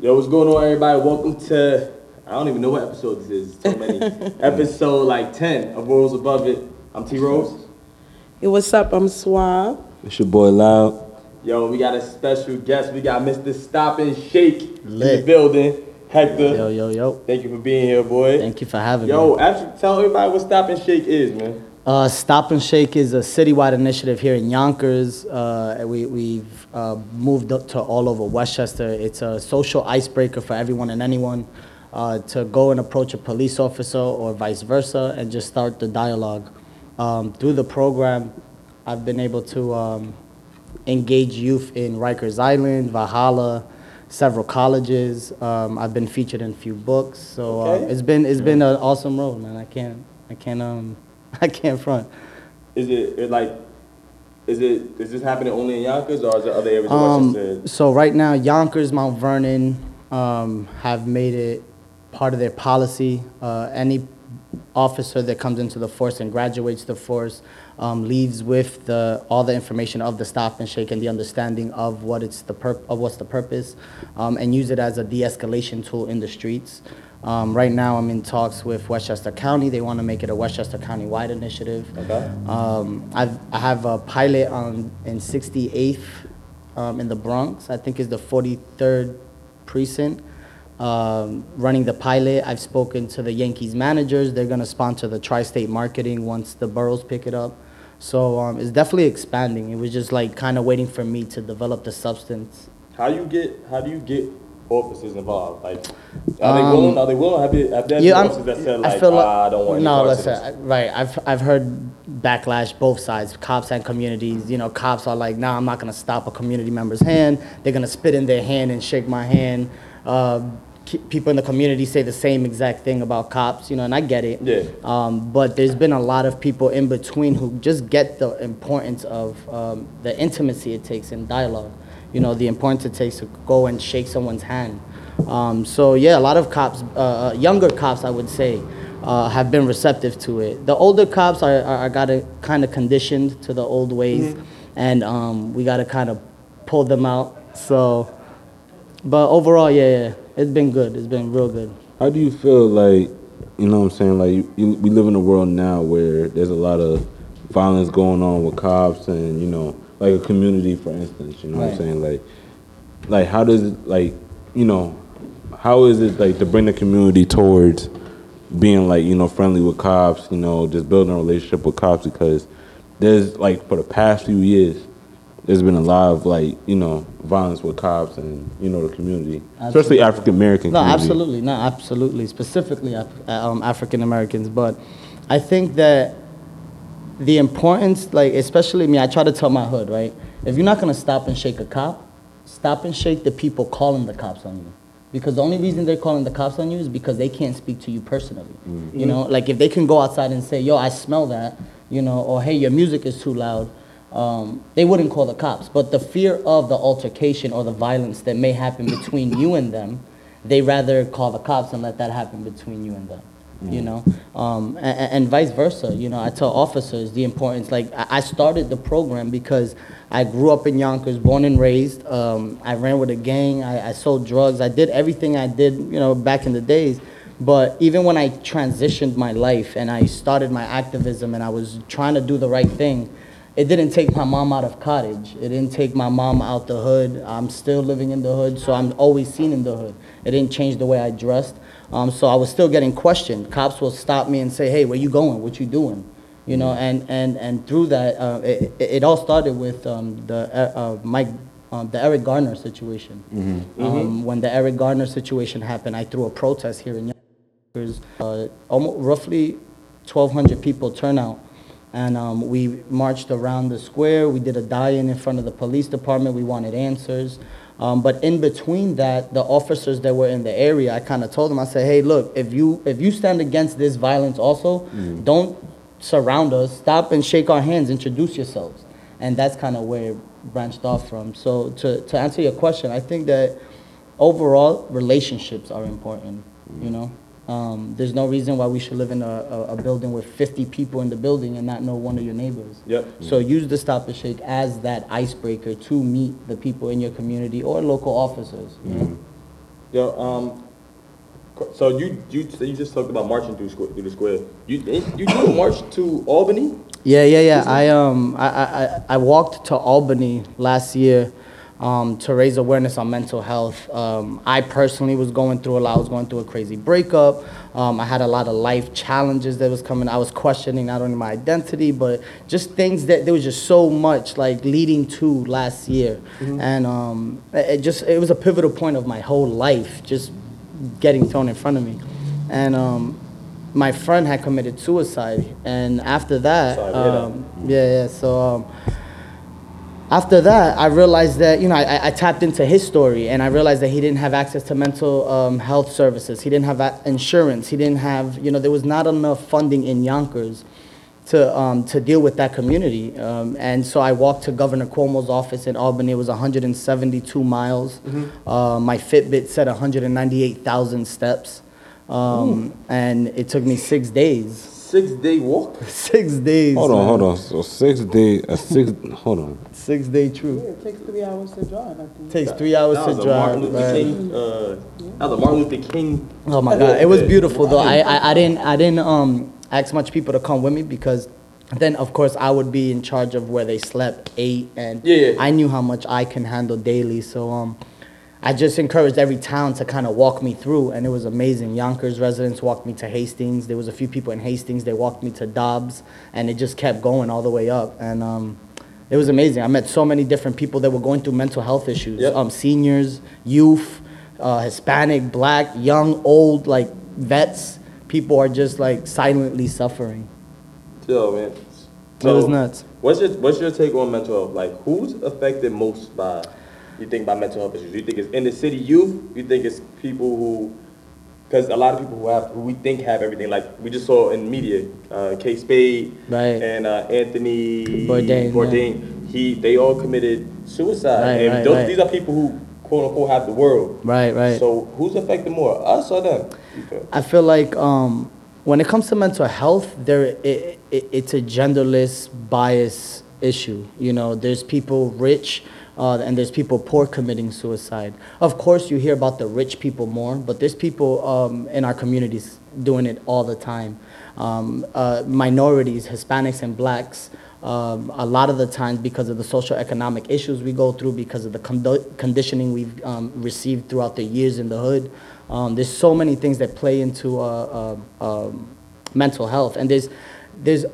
Yo, what's going on, everybody? Welcome to I don't even know what episode this is. So many episode like ten of Worlds Above It. I'm T Rose. Hey, what's up? I'm Suave. It's your boy Loud. Yo, we got a special guest. We got Mr. Stop and Shake in the building. Hector, Yo, yo, yo. thank you for being here, boy. Thank you for having Yo, me. Yo, actually, tell everybody what Stop and Shake is, man. Uh, Stop and Shake is a citywide initiative here in Yonkers. Uh, we, we've uh, moved up to all over Westchester. It's a social icebreaker for everyone and anyone uh, to go and approach a police officer or vice versa and just start the dialogue. Um, through the program, I've been able to um, engage youth in Rikers Island, Valhalla, several colleges. Um, I've been featured in a few books, so uh, Okay. it's been it's been an awesome road, man. I can't I can't um I can't front. Is it, it like, is it is this happening only in Yonkers or is there other areas Um, Westchester? so right now, Yonkers, Mount Vernon um, have made it part of their policy. Uh, any officer that comes into the force and graduates the force um, leaves with the all the information of the stop and shake and the understanding of what it's the purp- of what's the purpose, um, and use it as a de-escalation tool in the streets. Um, right now, I'm in talks with Westchester County. They want to make it a Westchester County-wide initiative. Okay. Um, I've, I have a pilot on, in 68th um, in the Bronx. I think is the 43rd precinct. Um, running the pilot, I've spoken to the Yankees managers. They're going to sponsor the tri-state marketing once the boroughs pick it up. So um, it's definitely expanding. It was just like kind of waiting for me to develop the substance. How you get how do you get officers involved? Like, are they Um, willing? Are they willing? Have you have there Yeah, officers that said I feel like ah, I don't want no. of Listen, right? I've I've heard backlash both sides, cops and communities. You know, cops are like, nah, I'm not gonna stop a community member's hand. They're gonna spit in their hand and shake my hand. Uh, people in the community say the same exact thing about cops. You know, and I get it. Yeah. Um, but there's been a lot of people in between who just get the importance of um, the intimacy it takes in dialogue. You know, the importance it takes to go and shake someone's hand. Um, so yeah, a lot of cops, uh, uh, younger cops, I would say, uh, have been receptive to it. The older cops are, are, are got kind of conditioned to the old ways, and um, we got to kind of pull them out. So, but overall, yeah, yeah, it's been good. It's been real good. How do you feel like, you know what I'm saying, like you, you, we live in a world now where there's a lot of violence going on with cops and, you know, like a community for instance, you know what I'm saying? Like like how does it like, you know, how is it like to bring the community towards being like, you know, friendly with cops, you know, just building a relationship with cops because there's like for the past few years there's been a lot of like, you know, violence with cops and, you know, the community. Especially African American No, community. absolutely, no, absolutely, specifically um, African Americans. But I think that the importance, like especially me, I try to tell my hood, right? If you're not gonna stop and shake a cop, stop and shake the people calling the cops on you. Because the only reason they're calling the cops on you is because they can't speak to you personally. You know, like if they can go outside and say, "Yo, I smell that," you know, or "Hey, your music is too loud," um, they wouldn't call the cops. But the fear of the altercation or the violence that may happen between you and them, they rather call the cops and let that happen between you and them. You know, um, and, and vice versa. You know, I tell officers the importance. Like I I started the program because I grew up in Yonkers, born and raised. Um, I ran with a gang. I, I sold drugs. I did everything I did. You know, back in the days. But even when I transitioned my life and I started my activism and I was trying to do the right thing, it didn't take my mom out of cottage. It didn't take my mom out the hood. I'm still living in the hood, so I'm always seen in the hood. It didn't change the way I dressed. Um, so I was still getting questioned. Cops will stop me and say, "Hey, where you going? What you doing?" You know, and and and through that, uh, it, it all started with um, the uh, uh, Mike, um, the Eric Garner situation. Um, when the Eric Garner situation happened, I threw a protest here in Yonkers. Uh, almost roughly 1,200 people turnout. And um, we marched around the square. We did a die-in in front of the police department. We wanted answers. Um, but in between that, the officers that were in the area, I kind of told them, I said, hey, look, if you if you stand against this violence also, don't surround us. Stop and shake our hands. Introduce yourselves. And that's kind of where it branched off from. So to, to answer your question, I think that overall relationships are important. You know, um, there's no reason why we should live in a, a, a building with 50 people in the building and not know one of your neighbors. Yep. So use the stop and shake as that icebreaker to meet the people in your community or local officers. You know? Yo, um, qu- so you you so you just talked about marching through square through the square. You you do a march to Albany? Yeah, yeah, yeah. I um I, I- I walked to Albany last year um, to raise awareness on mental health. Um, I personally was going through a lot. I was going through a crazy breakup. Um, I had a lot of life challenges that was coming. I was questioning not only my identity, but just things that there was just so much like leading to last year, and um, it just it was a pivotal point of my whole life, just getting thrown in front of me, and um, my friend had committed suicide, and after that, Sorry to hear that. um, yeah, yeah. So um, after that, I realized that you know I, I tapped into his story, and I realized that he didn't have access to mental um, health services. He didn't have insurance. He didn't have you know there was not enough funding in Yonkers to um, to deal with that community. Um, and so I walked to Governor Cuomo's office in Albany. It was 172 miles. Uh, my Fitbit said 198,000 steps, um, and it took me six days. Six day walk. Six days. Hold on, man. hold on. So six day, a six. hold on. Six day trip. It takes three hours to drive, I think. Takes three hours That to was a Martin drive. Luther right. King. Uh, that was a Martin Luther King. Oh my God, it was beautiful though. I, I, I didn't I didn't um ask much people to come with me because then of course I would be in charge of where they slept, ate, and Yeah, yeah. I knew how much I can handle daily. So um, I just encouraged every town to kind of walk me through, and it was amazing. Yonkers residents walked me to Hastings. There was a few people in Hastings. They walked me to Dobbs, and it just kept going all the way up. And um, it was amazing. I met so many different people that were going through mental health issues. Yep. Um, seniors, youth, uh, Hispanic, black, young, old, like vets. People are just like silently suffering. Yo, man. It was nuts. What's your What's your take on mental health? Like, who's affected most by you think about mental health issues? You think it's inner city youth? You think it's people who, because a lot of people who have who we think have everything. Like we just saw in media, uh, Kate Spade Right. and uh, Anthony Bourdain, Bourdain. He they all committed suicide, Right, and right, those, these are people who quote unquote have the world. Right, right. So who's affected more, us or them? I feel like um, when it comes to mental health, there it, it, it's a genderless bias issue. You know, there's people rich uh, and there's people poor committing suicide. Of course, you hear about the rich people more, but there's people um, in our communities doing it all the time. Um, uh, minorities, Hispanics and blacks, um, a lot of the times because of the social economic issues we go through, because of the conditioning we've um, received throughout the years in the hood. Um, there's so many things that play into uh, uh, um, mental health, and there's there's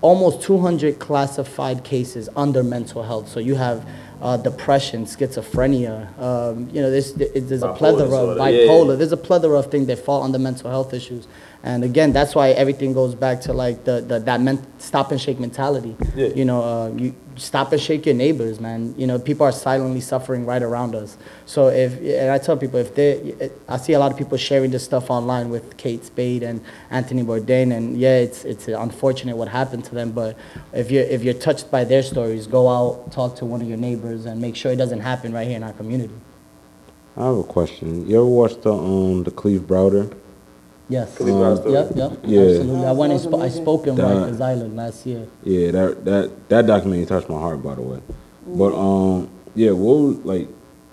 almost 200 classified cases under mental health. So you have uh, depression, schizophrenia. Um, you know, there's there's a plethora of bipolar. There's a plethora of things that fall under mental health issues. And again, that's why everything goes back to like the, the that men, stop and shake mentality. Yeah. You know, uh, you stop and shake your neighbors, man. You know, people are silently suffering right around us. So if and I tell people if they, I see a lot of people sharing this stuff online with Kate Spade and Anthony Bourdain, and yeah, it's it's unfortunate what happened to them. But if you're if you're touched by their stories, go out, talk to one of your neighbors, and make sure it doesn't happen right here in our community. I have a question. You ever watched the um the Kalief Browder? Yes. Kalief. Yep, yep. Yeah. Absolutely. I went and spo- I spoke in That- Rikers Island last year. Yeah, that that that documentary touched my heart, by the way. But um, yeah, what was, like,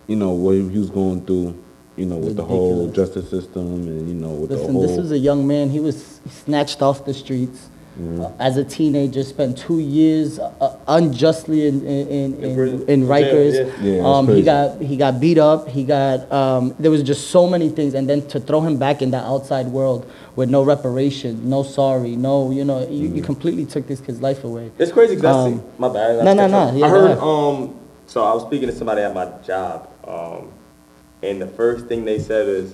you know, what he was going through, you know, with the whole Ridiculous. justice system and you know with Listen, the whole. Listen, this is a young man. He was snatched off the streets. Mm-hmm. Uh, as a teenager, spent two years uh, unjustly in in, in, In in, prison. in Yeah, Rikers. yeah. Yeah, that's um, he crazy. got he got beat up. He got um, there was just so many things, and then to throw him back in that outside world with no reparation, no sorry, no you know you, Mm-hmm. you completely took this kid's life away. It's crazy because I Um, see. My bad. no, no, no, yeah, I go heard. ahead. Um. So I was speaking to somebody at my job. Um. And the first thing they said is,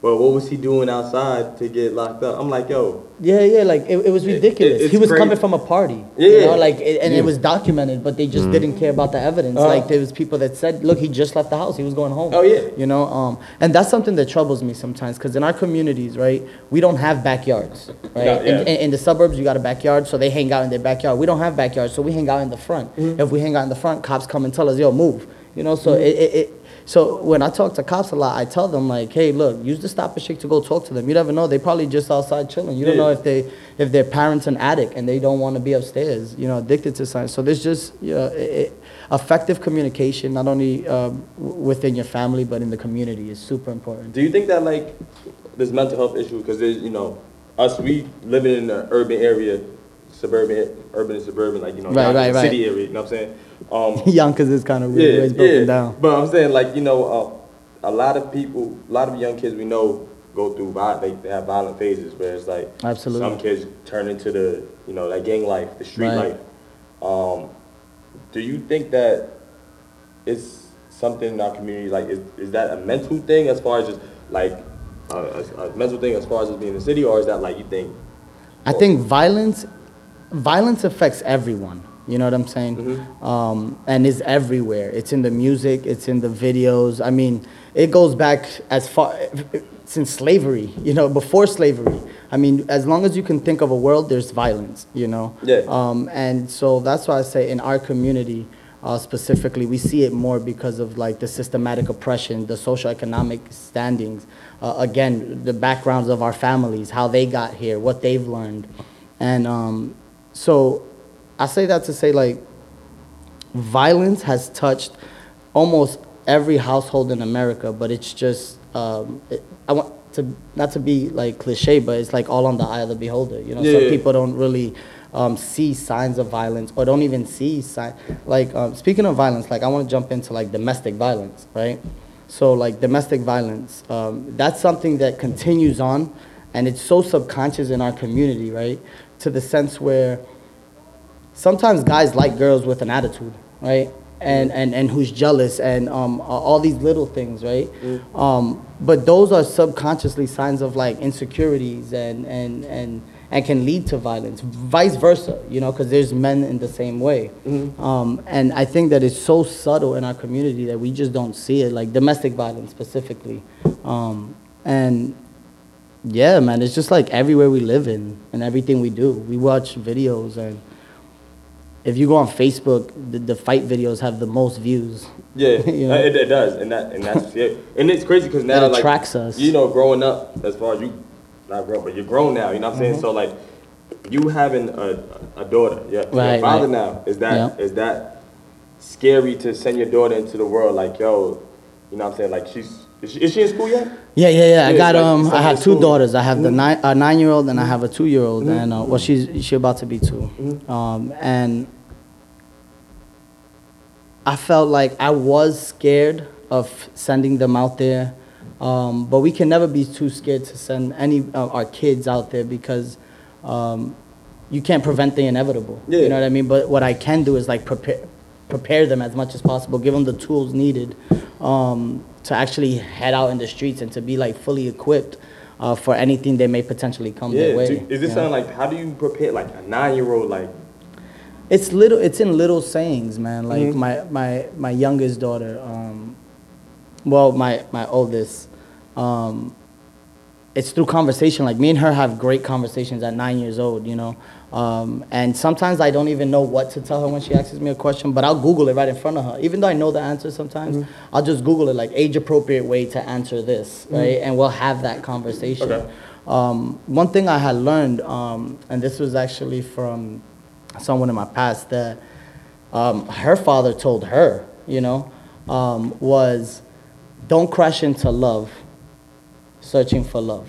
"Well, what was he doing outside to get locked up?" I'm like, "Yo, Yeah, yeah, like it, it was ridiculous. it- he was crazy. coming from a party. Yeah. You know, like it, and it was documented, but they just didn't care about the evidence. Uh. like there was people that said, "Look, he just left the house. He was going home." Oh, yeah. You know, um, and that's something that troubles me sometimes because in our communities, right, we don't have backyards, right? Yeah, yeah. In, in, in the suburbs, you got a backyard, so they hang out in their backyard. We don't have backyards, so we hang out in the front. Mm-hmm. If we hang out in the front, cops come and tell us, "Yo, move." You know, so it, it, it So when I talk to cops a lot, I tell them like, hey, look, use the stop and shake to go talk to them. You never know; they probably just outside chilling. You don't Yeah. know if they if their parents an addict and they don't want to be upstairs, you know, addicted to something. So there's just you know, it, effective communication, not only um, within your family but in the community, is super important. Do you think that like this mental health issue, because there's you know us we living in an urban area, suburban, urban and suburban, like you know, Right, right, right. city area. You know what I'm saying? Um, Yonkers is kind of weird. yeah, it's broken yeah. down. But I'm saying like you know, uh, a lot of people, a lot of young kids we know go through violent, they, they have violent phases where it's like Absolutely. some kids turn into the you know that gang life, the street Right. life. Um, do you think that it's something in our community like is, is that a mental thing as far as just like a, a, a mental thing as far as just being in the city, or is that like you think? I think violence, violence affects everyone. You know what I'm saying? Mm-hmm. Um, and is everywhere. It's in the music. It's in the videos. I mean, it goes back as far since slavery. You know, before slavery. I mean, as long as you can think of a world, there's violence. You know. Yeah. Um, and so that's why I say in our community. Uh, specifically, we see it more because of like the systematic oppression, the social economic standings, uh, again, the backgrounds of our families, how they got here, what they've learned, and um, so I say that to say like violence has touched almost every household in America, but it's just um, it, I want to not to be like cliche, but it's like all on the eye of the beholder. You know, Yeah, some yeah. people don't really um, see signs of violence or don't even see sign like um, speaking of violence. Like I want to jump into like domestic violence, right? So like domestic violence, um, that's something that continues on, and it's so subconscious in our community, right? To the sense where sometimes guys like girls with an attitude, right? And, and, and who's jealous and um, all these little things, right? Um, but those are subconsciously signs of like insecurities and, and, and, and can lead to violence. Vice versa, you know, because there's men in the same way. Um, and I think that it's so subtle in our community that we just don't see it, like domestic violence specifically. Um, and yeah, man, it's just like everywhere we live in and everything we do. We watch videos and if you go on Facebook, the, the fight videos have the most views. Yeah, You know? it, it does, and that and that's yeah, and it's crazy because now It like attracts us. you know, growing up as far as you not grown, but you're grown now. You know what I'm saying? Mm-hmm. So like, you having a, a daughter, yeah, Right, father right. now is that is that scary to send your daughter into the world? Like, yo, you know what I'm saying? Like, she's is she, is she in school yet? Yeah, yeah, yeah. I got like um, I have two school. Mm-hmm. daughters. I have the nine, a nine-year-old and I have a two-year-old, and uh, well, she's she about to be 2 Mm-hmm. Um, and I felt like I was scared of sending them out there, um, but we can never be too scared to send any of our kids out there because um, you can't prevent the inevitable. Yeah. You know what I mean? But what I can do is like prepare prepare them as much as possible, give them the tools needed um, to actually head out in the streets and to be like fully equipped uh, for anything that may potentially come Yeah. their way. do- is this you know? something like how do you prepare like a nine year old like? It's little. It's in little sayings, man. Like Mhm. my my my youngest daughter, um, well, my my oldest, um, it's through conversation. Like me and her have great conversations at nine years old, you know. Um, and sometimes I don't even know what to tell her when she asks me a question, but I'll Google it right in front of her. Even though I know the answer sometimes, I'll just Google it like age appropriate way to answer this, right? And we'll have that conversation. Okay. Um, one thing I had learned, um, and this was actually from someone in my past, that um, her father told her, you know, um, was don't crash into love, searching for love,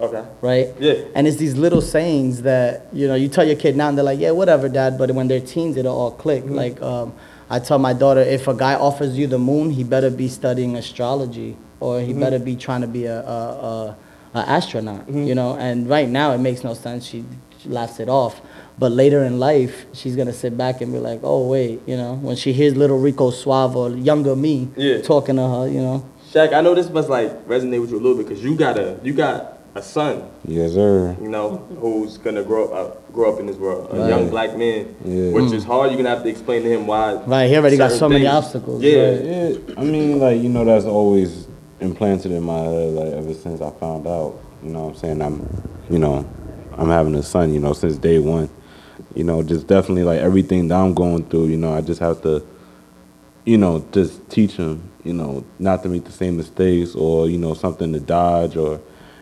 Okay. right? Yeah. And it's these little sayings that, you know, you tell your kid now and they're like, yeah, whatever, dad. But when they're teens, it'll all click. Mm-hmm. Like, um, I tell my daughter, if a guy offers you the moon, he better be studying astrology or he better be trying to be a, a, a, a astronaut, you know? And right now, it makes no sense. She, she laughs it off. But later in life, she's gonna sit back and be like, oh, wait, you know, when she hears little Rico Suave or younger me Yeah. talking to her, you know? Shaq, I know this must like resonate with you a little bit because you got a you got a son, Yes, sir. you know, who's gonna grow up uh, grow up in this world, a Right. young black man, Yeah. which is hard. You're gonna have to explain to him why. Right, he already got certain so many obstacles, Yeah, right. Yeah, I mean, like you know, that's always implanted in my head, like ever since I found out. You know, what I'm saying I'm, you know, I'm having a son. You know, since day one. You know, just definitely like everything that I'm going through. You know, I just have to you know, just teach him, you know, not to make the same mistakes or, you know, something to dodge or,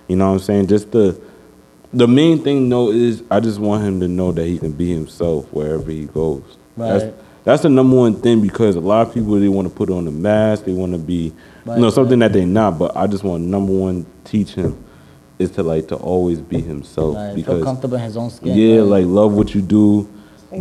you know what I'm saying? Just the, the main thing, though, is I just want him to know that he can be himself wherever he goes. That's, Right. that's the number one thing because a lot of people, they want to put on a mask, they want to be, Right, you know, something that they're not, but I just want number one teach him is to like to always be himself feel because comfortable in his own skin. yeah, right? like love what you do,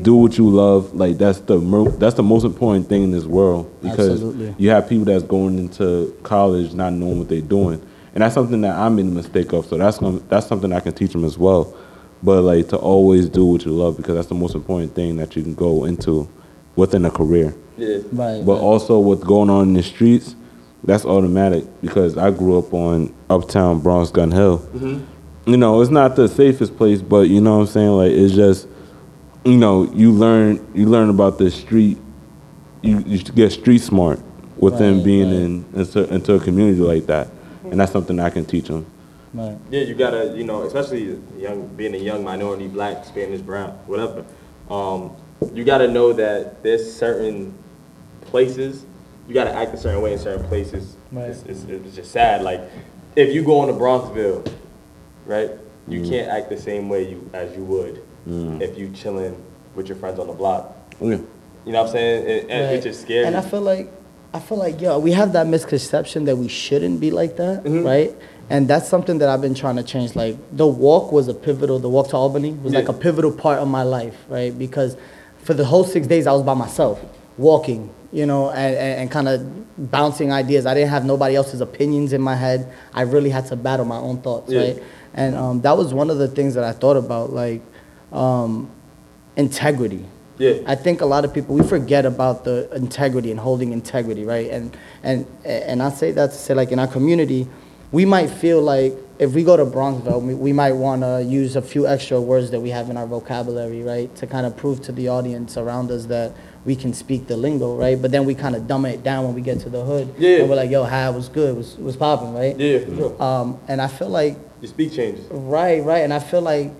do what you love. Like that's the mo- that's the most important thing in this world because Absolutely. you have people that's going into college not knowing what they're doing, and that's something that I made a mistake of. So that's gonna, that's something I can teach them as well. But like to always do what you love because that's the most important thing that you can go into within a career. Yeah. Right. But right. also what's going on in the streets, that's automatic because I grew up on Uptown Bronx Gun Hill. Mm-hmm. You know, it's not the safest place, but you know what I'm saying? Like it's just you know, you learn you learn about the street you, you get street smart with Right, being right. in into, into a community like that. And that's something I can teach them. right. Yeah, you gotta, you know, especially young, being a young minority, black, Spanish, brown, whatever. Um, you gotta know that there's certain places you gotta act a certain way in certain places. Right. It's, it's, it's just sad. Like if you go into Bronxville, right, you can't act the same way you as you would if you chilling with your friends on the block. Okay. You know what I'm saying? It, it- Right. It's just scary. And I feel like, I feel like, yo, we have that misconception that we shouldn't be like that, Mm-hmm. right? And that's something that I've been trying to change. Like, the walk was a pivotal, the walk to Albany was like Yeah. a pivotal part of my life, right? Because for the whole six days, I was by myself, walking, you know, and, and, and kind of bouncing ideas. I didn't have nobody else's opinions in my head. I really had to battle my own thoughts, Yeah. right? And um, that was one of the things that I thought about, like um, integrity. Yeah. I think a lot of people we forget about the integrity and holding integrity, right? And and and I say that to say like in our community, we might feel like if we go to Bronxville, we, we might want to use a few extra words that we have in our vocabulary, right, to kind of prove to the audience around us that we can speak the lingo, right? But then we kind of dumb it down when we get to the hood. Yeah. And we're like, yo, hi, was good? Was was popping, right? yeah, sure. Um, and I feel like Your speak changes. Right, right. And I feel like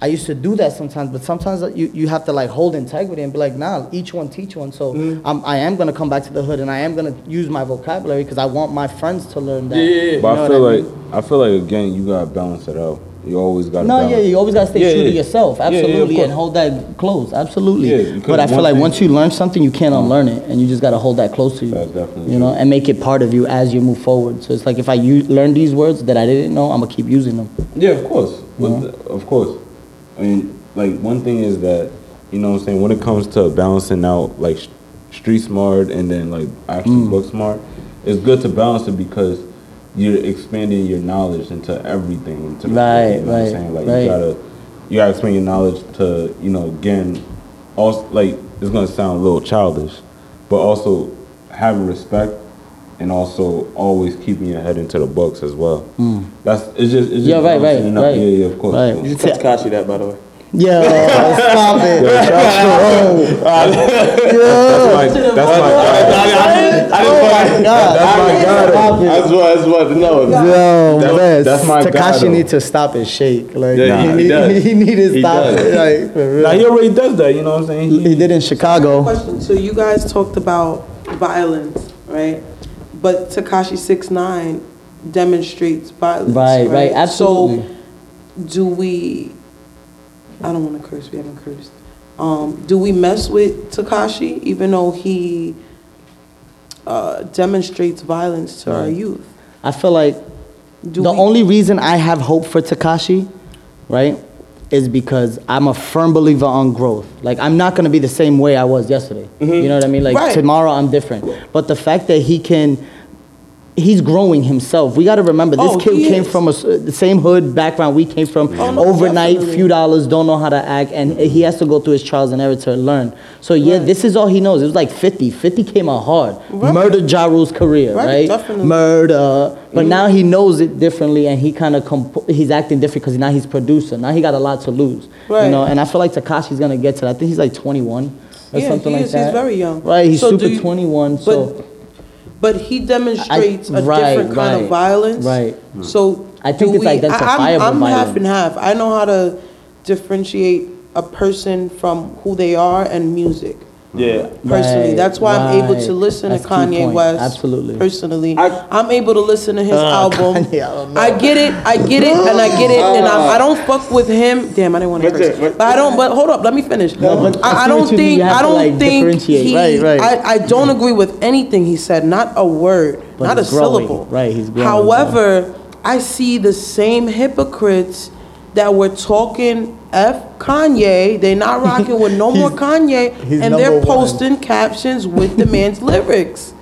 I used to do that sometimes, but sometimes you, you have to like hold integrity and be like, nah, each one teach one. So Mm-hmm. I'm, I am going to come back to the hood and I am going to use my vocabulary because I want my friends to learn that. Yeah, yeah, yeah. You But know I feel what like? I feel like again you gotta balance it out. You always gotta No, balance. yeah, you always got to stay Yeah, true to yeah. yourself. Yeah, yeah, Absolutely. and hold that close. Absolutely. Yeah, but I feel like thing- once you learn something, you can't unlearn it. And you just got to hold that close to you. That's definitely You know, true. and make it part of you as you move forward. So it's like if I u- learn these words that I didn't know, I'm going to keep using them. Yeah, of course. But of course. I mean, like one thing is that you know what I'm saying when it comes to balancing out like street smart and then like actually Mm. book smart, it's good to balance it because you're expanding your knowledge into everything. Into Right, you know What right, I'm saying? Like right. you gotta you gotta expand your knowledge to you know again, also like it's gonna sound a little childish, but also having respect. And also always keeping your head into the books as well. That's it's just it's just Mm. Yeah, right, right, balancing right. Yeah, yeah, of course. Right. You tell Tekashi that, by the way. Yo, stop it. Yo. That's my, that's my guy. Oh my God. That's my guy. That's what, that's what, no. Yo, That's- man, that's my Tekashi though. need to stop his shake. Like, Yeah, he, he need, does. he need to He stop does. it. Like, for real. Now he already does that, you know what I'm saying? He did in Chicago. Question, so you guys talked about violence, right? But Tekashi Six Nine demonstrates violence, Right, right, absolutely. So do we, I don't wanna curse, we haven't cursed. Um, do we mess with Tekashi even though he uh, demonstrates violence to our youth? I feel like Do the we- only reason I have hope for Tekashi, right, is because I'm a firm believer on growth. Like I'm not gonna be the same way I was yesterday. Mm-hmm. You know what I mean? Like Right. tomorrow I'm different. But the fact that he can, he's growing himself. We got to remember this Oh, kid came is. from a, the same hood background we came from. Oh, overnight, definitely. few dollars, don't know how to act, and he has to go through his trials and errors to learn. So yeah, Right. this is all he knows. It was like 50. 50 came out hard. Right. Murdered Ja Rule's career, Right, right? definitely. Murder. But mm-hmm. now he knows it differently, and he kind of comp- he's acting different because now he's producer. Now he got a lot to lose, Right. you know. And I feel like Tekashi's gonna get to that. I think he's like 21 or Yeah, something he like is. He's very young. Right, he's So super you- 21. But, so but he demonstrates I- a right, different kind right, of violence. right. So I think do it's we- I- identifiable I'm, I'm half violence. and half. I know how to differentiate a person from who they are and music. Yeah. personally. Right, That's why I'm able to right. listen That's to key Kanye point. West. Absolutely. Personally, I- I'm able to listen to his Ah, album. Kanye, I don't know. I get it, I get it, and I get it, and I, I don't fuck with him. Damn, I didn't want to But curse. the- but- But I don't. But hold up, let me finish. but I, I I see don't what you mean. think. You have I to, don't like, think differentiate. he. Right, right. I, I don't agree with anything he said. Not a word. But not a he's growing. syllable. Right, he's growing. However, I see the same hypocrites that were talking F Kanye. They're not rocking with no more Kanye, he's and they're number one. posting captions with the man's lyrics.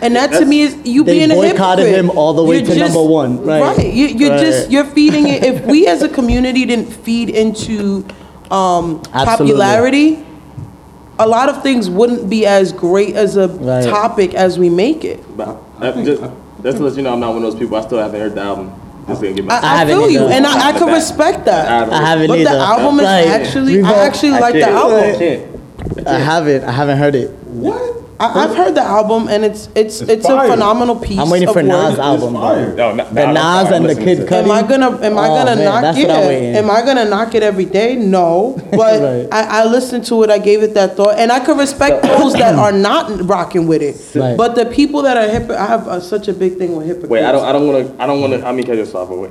And that to me is you They being a hypocrite. boycotted him all the way You're to number one, right. You, you're Right. just you're feeding it. If we as a community didn't feed into um, Absolutely. popularity, a lot of things wouldn't be as great as a Right. topic as we make it. But that just, that's to let you know I'm not one of those people. I still haven't heard the album. Just didn't get my. I, I, haven't feel you, either. and I, I can respect that. I haven't But either. the album is Right. actually, I actually I like the can't. I album. can't. I haven't. I haven't heard it. I, I've heard the album, and it's it's it's, It's a fire. phenomenal piece. I'm waiting of for work. Nas album. fire. No, no, The no, I'm Nas and the listening Kid to- Cudi. Am I gonna am I Oh, gonna man, knock that's it? what I'm waiting. Am I gonna knock it every day? No, but Right. I, I listened to it. I gave it that thought, and I can respect those that are not rocking with it. Right. But the people that are hip, I have uh, such a big thing with hypocrites. Wait, I don't. I don't want to. I don't want to. I mean, cut yourself. But wait,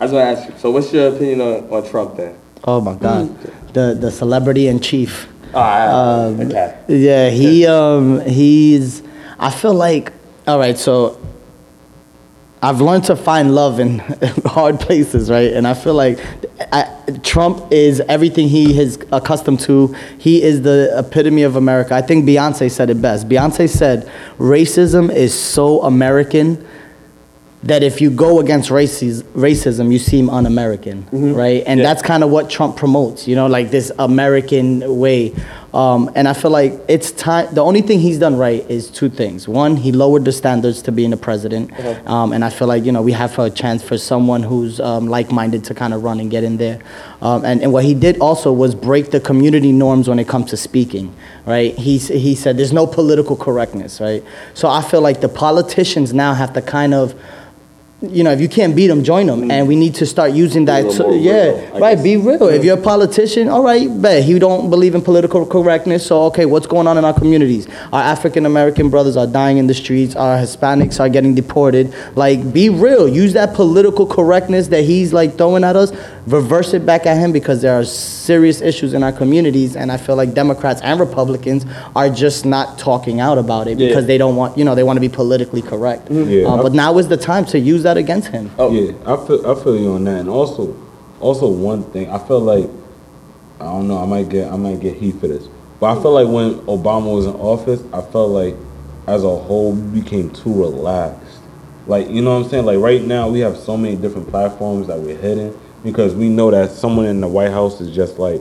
I just want to ask you. So, what's your opinion on, on Trump then? Oh my God, the the celebrity in chief. Um, okay. Yeah, he um he's. I feel like all right. So I've learned to find love in hard places, right? And I feel like I, Trump is everything he is accustomed to. He is the epitome of America. I think Beyonce said it best. Beyonce said, "Racism is so American." That if you go against races, racism, you seem un-American, right? And Yeah. that's kind of what Trump promotes, you know, like this American way. Um, and I feel like it's time. The only thing he's done right is two things. One, he lowered the standards to being a president, um, and I feel like you know we have a chance for someone who's um, like-minded to kind of run and get in there. Um, and, and what he did also was break the community norms when it comes to speaking, right? He he said there's no political correctness, right? So I feel like the politicians now have to kind of you know, if you can't beat them, join them, and we need to start using that. more yeah, real, right. guess. Be real. If you're a politician, all right, bet he don't believe in political correctness. So, okay, what's going on in our communities? Our African American brothers are dying in the streets. Our Hispanics are getting deported. Like, be real. Use that political correctness that he's like throwing at us. Reverse it back at him because there are serious issues in our communities, and I feel like Democrats and Republicans are just not talking out about it Yeah. because they don't want, you know, they want to be politically correct. Yeah. Uh, but now is the time to use that against him. Oh. Yeah, I feel I feel you on that, and also, also one thing I feel like I don't know I might get I might get heat for this, but I feel like when Obama was in office, I felt like as a whole we became too relaxed. Like you know what I'm saying? Like right now we have so many different platforms that we're hitting because we know that someone in the White House is just like,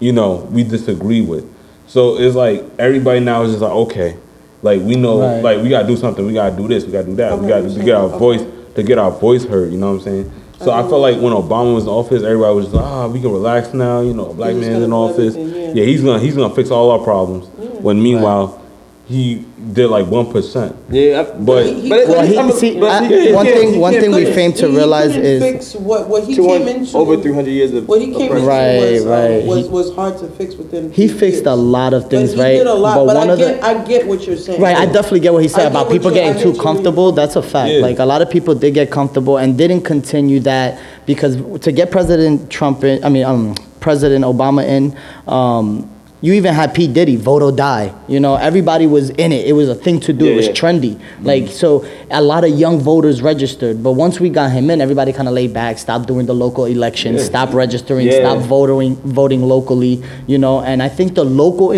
you know, we disagree with. So it's like everybody now is just like okay, like we know Right. like we gotta do something, we gotta do this, we gotta do that, we gotta to get our okay. voice to get our voice heard. You know what I'm saying? So I felt like when Obama was in office, everybody was just like, ah, we can relax now. You know, a black man's in office. Yeah. yeah. he's gonna he's gonna fix all our problems. When meanwhile, he did like one percent. Yeah, I- But- He- but, Well, he, I'm- see, but I- he- one he- thing, he one can't thing we fix- failed to He realize couldn't is fix what what he came hun- into. over 300 years of What he came oppression. Right, into was, um, right. was was hard to fix within. he few fixed a lot of things, but he right? did a lot, but, one I of get the I get what you're saying. Right, I definitely get what he said get about people getting too comfortable. That's a fact. Yeah. Like a lot of people did get comfortable and didn't continue that because to get President Trump in, I mean, um, President Obama in, um, you even had P Diddy vote or die. You know, everybody was in it. It was a thing to do. Yeah, it was yeah. trendy. Like so, a lot of young voters registered. But once we got him in, everybody kind of laid back, stopped doing the local elections, Yeah. stopped registering, stopped voting voting locally. You know, and I think the local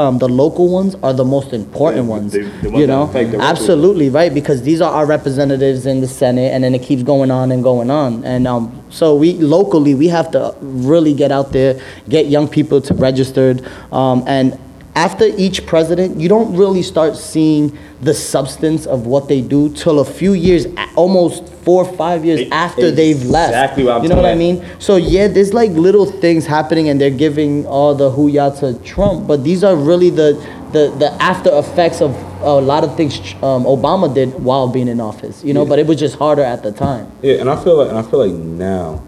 um, the local ones are the most important ones. they- the ones you know, absolutely right because these are our representatives in the Senate, and then it keeps going on and going on. And um, so we locally we have to really get out there, get young people to registered, um, and after each president, you don't really start seeing the substance of what they do till a few years, almost four or five years E- after they've left. exactly what I'm You know what I mean? So yeah, there's like little things happening, and they're giving all the hooyah to Trump, but these are really the the, the after effects of a lot of things um, Obama did while being in office. You know, but it was just harder at the time. Yeah, and I feel like and I feel like now,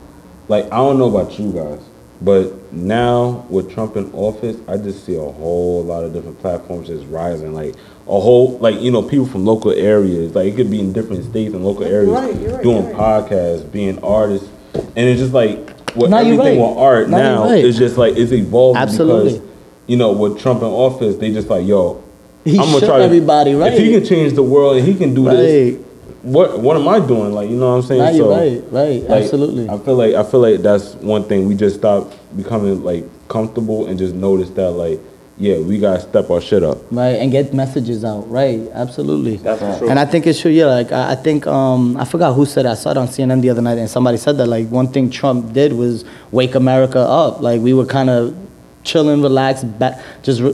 like I don't know about you guys, but now with Trump in office, I just see a whole lot of different platforms just rising. Like a whole, like you know, people from local areas. Like it could be in different states and local areas right, right, doing you're right. podcasts, being artists, and it's just like with No, everything right. with art No, now, right. it's just like it's evolving Absolutely. because you know with Trump in office, they just like yo. He I'm gonna shook try to, everybody, right? If he can change the world and he can do this, Right. What what am I doing? Like you know what I'm saying? Nah, you're So, right, right, like, absolutely. I feel like I feel like that's one thing we just stop becoming like comfortable and just notice that like yeah we gotta step our shit up. right and get messages out right absolutely That's for sure. and i think it's true yeah like i, I think um, i forgot who said it. i saw it on cnn the other night and somebody said that like one thing trump did was wake america up like we were kind of chilling relaxed back just r-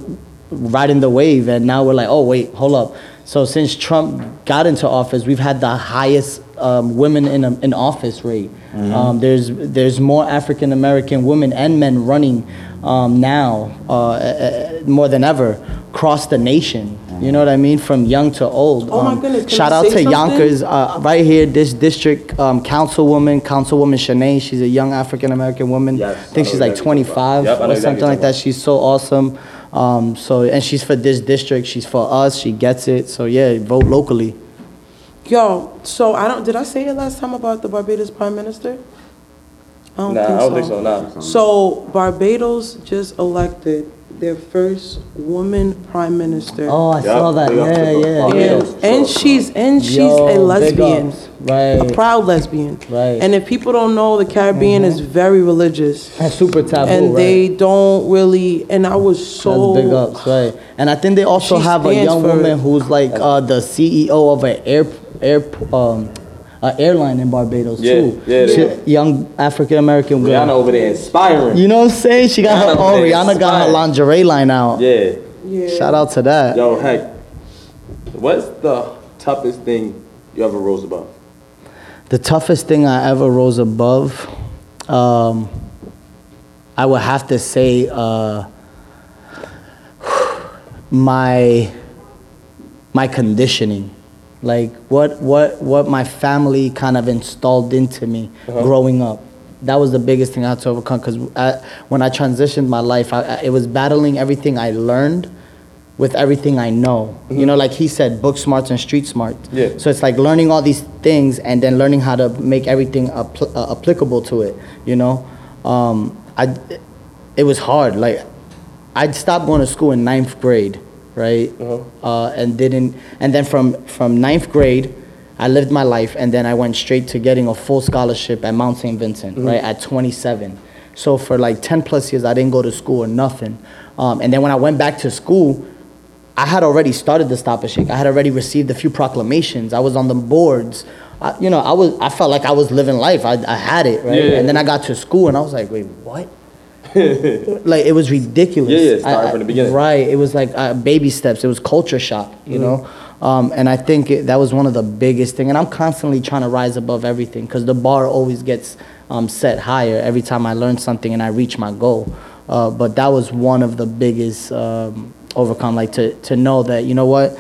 riding the wave and now we're like oh wait hold up so since trump got into office we've had the highest um, women in, in office rate. Um, there's there's more african american women and men running um, now uh, uh, more than ever across the nation. You know what i mean? From young to old. Oh my Um, goodness, can shout I out to something? yonkers uh, right here this district um, councilwoman councilwoman Shanae. she's a young african american woman. Yes, i I think know she's like exactly what you're talking 25. Yep, or something like that. she's so awesome um, so and she's for this district she's for us she gets it so yeah vote locally Yo, so I don't, did I say it last time about the Barbados Prime Minister? I don't Nah, think I don't think so, nah. So Barbados just elected their first woman prime minister. oh i Yup, saw that big up to yeah the yeah, and, and she's and she's Yo, a big lesbian, ups. a right proud lesbian. Right. And if people don't know, the Caribbean is very religious, that's super taboo and right? they don't really. And I was so That's big ups, right? And I think they also She have a stands young for woman who's like uh, the CEO of an air air um, uh, airline in Barbados Yeah, too. yeah, they She- are. young African American girl. Rihanna over there inspiring. You know what I'm saying? She got her Rihanna own. over there Rihanna got her lingerie line out. Yeah. Yeah. Shout out to that. Yo, heck, what's the toughest thing you ever rose above? The toughest thing I ever rose above, um, I would have to say uh, my my conditioning, like what what what my family kind of installed into me growing up. That was the biggest thing I had to overcome because when I transitioned my life, I, I, it was battling everything I learned with everything I know. You know, like he said, book smarts and street smart. Yeah. So it's like learning all these things and then learning how to make everything appl- uh, applicable to it. You know, um, I it was hard. Like I'd stopped going to school in ninth grade, right? uh and didn't. And then from from ninth grade, I lived my life, and then I went straight to getting a full scholarship at Mount St. Vincent, right at 27. So for like 10 plus years, I didn't go to school or nothing. Um, and then when I went back to school, I had already started the Stop and Shake. I had already received a few proclamations. I was on the boards. I, you know, I was. I felt like I was living life. I, I had it, right? Yeah. And then I got to school, and I was like, wait, what? like it was ridiculous. Yeah, yeah, starting I- from the beginning. Right. It was like uh, baby steps. It was culture shock, you Mm-hmm. know. Um, and I think it, that was one of the biggest thing. And I'm constantly trying to rise above everything because the bar always gets um, set higher every time I learn something and I reach my goal. Uh, but that was one of the biggest um, overcome. Like to to know that you know what.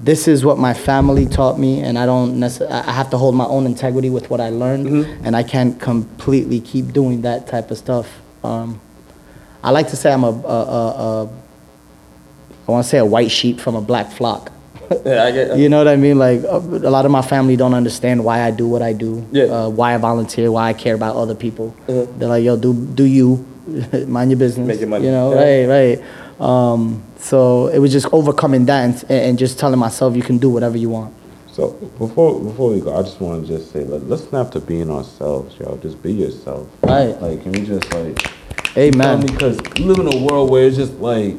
This is what my family taught me, and I don't necessarily. I have to hold my own integrity with what I learned, Mm-hmm. and I can't completely keep doing that type of stuff. Um, I like to say I'm a, a, a, a I want to say a white sheep from a black flock. Yeah, I get. You know what I mean? Like a, a lot of my family don't understand why I do what I do. Yeah. Uh, why I volunteer. Why I care about other people. Mhm. They're like, yo, do do you, mind your business. Make your money. You know, Yeah. right, right. Um, so it was just overcoming that and, and just telling myself you can do whatever you want. So before before we go, I just want to just say let, let's snap to being ourselves, yo. Just be yourself. Right. Like, can we just like Amen. Because you live in a world where it's just like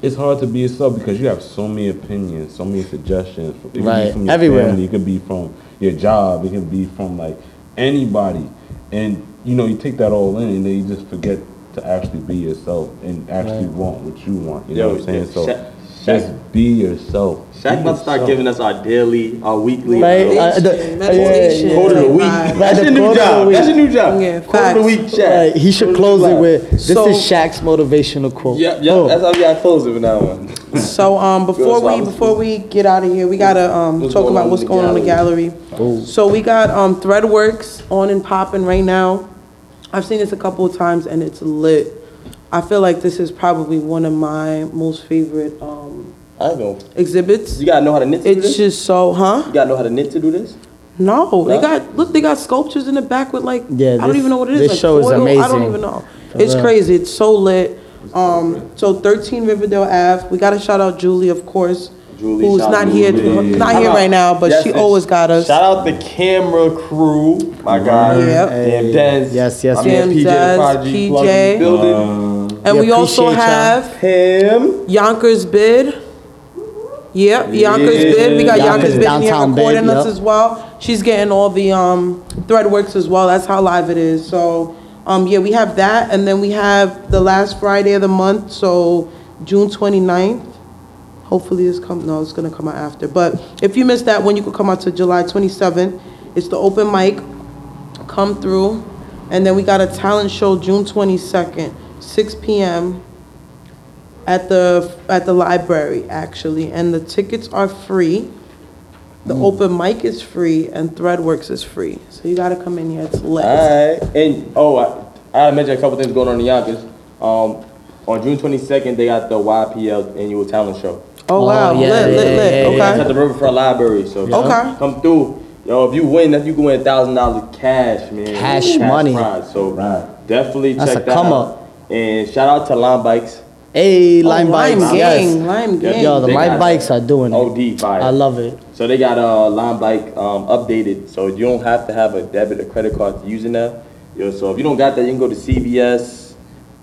it's hard to be yourself because you have so many opinions, so many suggestions. It could Right. be from your Everywhere. family, it could be from your job, it could be from like anybody, and you know you take that all in, and then you just forget to actually be yourself and actually Right. want what you want. You Yo, know what I'm saying? yeah, So Shaq- just be yourself. Shaq Be must start yourself. giving us our daily, our weekly. Right. uh, Uh, the- Meditation. yeah, Quote of the week. Right, That's the your new quote of the job. week. That's your new job. Yeah, Quote of the facts. week, Shaq. Right, he should close it with this So- is Shaq's motivational quote. Yep, yep. Boom. That's how we gotta close it from now on. So um, before we before we get out of here, we gotta um, What's talk going about on what's in the going on in the gallery. So we got um, Threadworks on and popping right now. I've seen this a couple of times and it's lit. I feel like this is probably one of my most favorite um, I know. exhibits. You gotta know how to knit to do It's this? just so, huh? You gotta know how to knit to do this? No, they No? got look. They got sculptures in the back with like Yeah, I don't this- even know what it is. this like show is foil? I don't even know. For it's real. crazy. It's so lit. Um, so 13 Riverdale Ave. We got to shout out Julie, of course, Julie, who's shout not out here, Julie. not here right now, but Yes, she and always got us. Shout out the camera crew, my guy. Yep. Damn Dez. Yes, yes, My man yes. PJ the Dez, Prodigy plug PJ. the building. And We we also appreciate y'all. have Him. Yonkers Bid. Yep, Yonkers Yeah. Bid. We got Yonkers Yonkers Bid in here Downtown Bid, recording us yep. as well. She's getting all the um, Threadworks as well. That's how live it is. So, um, yeah, we have that. And then we have the last Friday of the month, so June 29th. Hopefully it's come, no, it's gonna come out after. But if you missed that one, you could come out to July 27th. It's the open mic. Come through. And then we got a talent show June 22nd, 6 p.m at the at the library actually, and the tickets are free. The Mm. open mic is free and Threadworks is free, so you gotta come in here. It's lit. Alright. And oh, I, I mentioned a couple things going on in Yonkers. Um, on June 22nd, they got the YPL annual talent show. Oh wow, Oh, lit, yeah, lit, yeah, lit. yeah, yeah, It's okay. at the Riverfront Library, so Okay. come through. Yo, if you win, if you can win a thousand dollars cash, man. Cash money. prize. So definitely That's check a that come out. up. And shout out to Lime Bikes. Hey, Oh, Lime Bikes, Lime yes. gang, Lime gang. Yo, the They Lime got Bikes are doing it. OD fire. I love it. So they got a Lime Bike um, updated, so you don't have to have a debit or credit card to using that. Yo, so if you don't got that, you can go to CVS,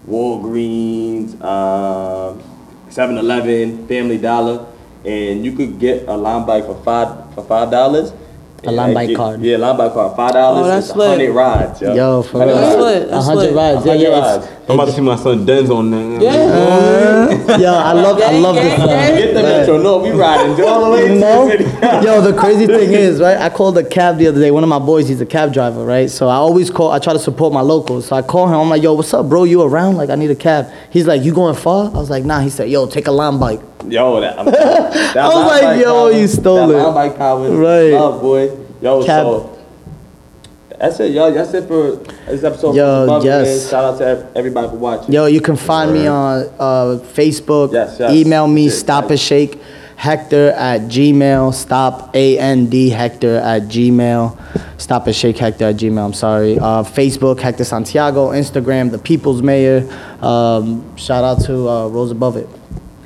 Walgreens, um, 7-Eleven, Family Dollar, and you could get a Lime Bike for five for five dollars. A Lime Bike card. Yeah, Lime Bike card, five dollars. Oh, that's it's lit. hundred rides. Yo, Yo, for real. That's rides. lit. That's A hundred rides. Yeah, 100 yeah, rides. I'm about to see my son Denz on there. Yeah. Uh, yo, I love, I love this. gang, gang. Get the metro. No, we riding all the way to No. the city. Yo, the crazy thing is, right? I called a cab the other day. One of my boys, he's a cab driver, right? So I always call. I try to support my locals. So I call him. I'm like, Yo, what's up, bro? You around? Like, I need a cab. He's like, You going far? I was like, Nah. He said, Yo, take a Lime Bike. Yo, that, I'm, that I was like, yo, power- you stole that it. Bike power, Right. Love, boy. Yo, Cab- so that's it, yo. That's it for this episode. Yo, yes. Shout out to everybody for watching. Yo, you can find me on uh, Facebook. Yes, yes. Email me, Yes, stop yes. and shake Hector at Gmail. Stop A N D Hector at Gmail. Stop and shake Hector at Gmail. I'm sorry. Uh, Facebook Hector Santiago. Instagram The People's Mayor. Um, shout out to uh, Rose Above It.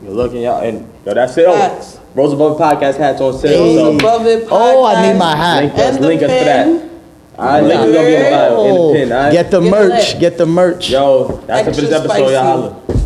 Good looking, y'all. And yo, that's it. Oh, Facts. Rose Above Podcast hats on sale. Rose So above it. Oh, I need my hat. link us, And the link us for that. All right, link is gonna be in the bio, in the pin. All right. Get the Get merch. lit. Get the merch. Yo, that's it for this Extra episode, y'all. Holla.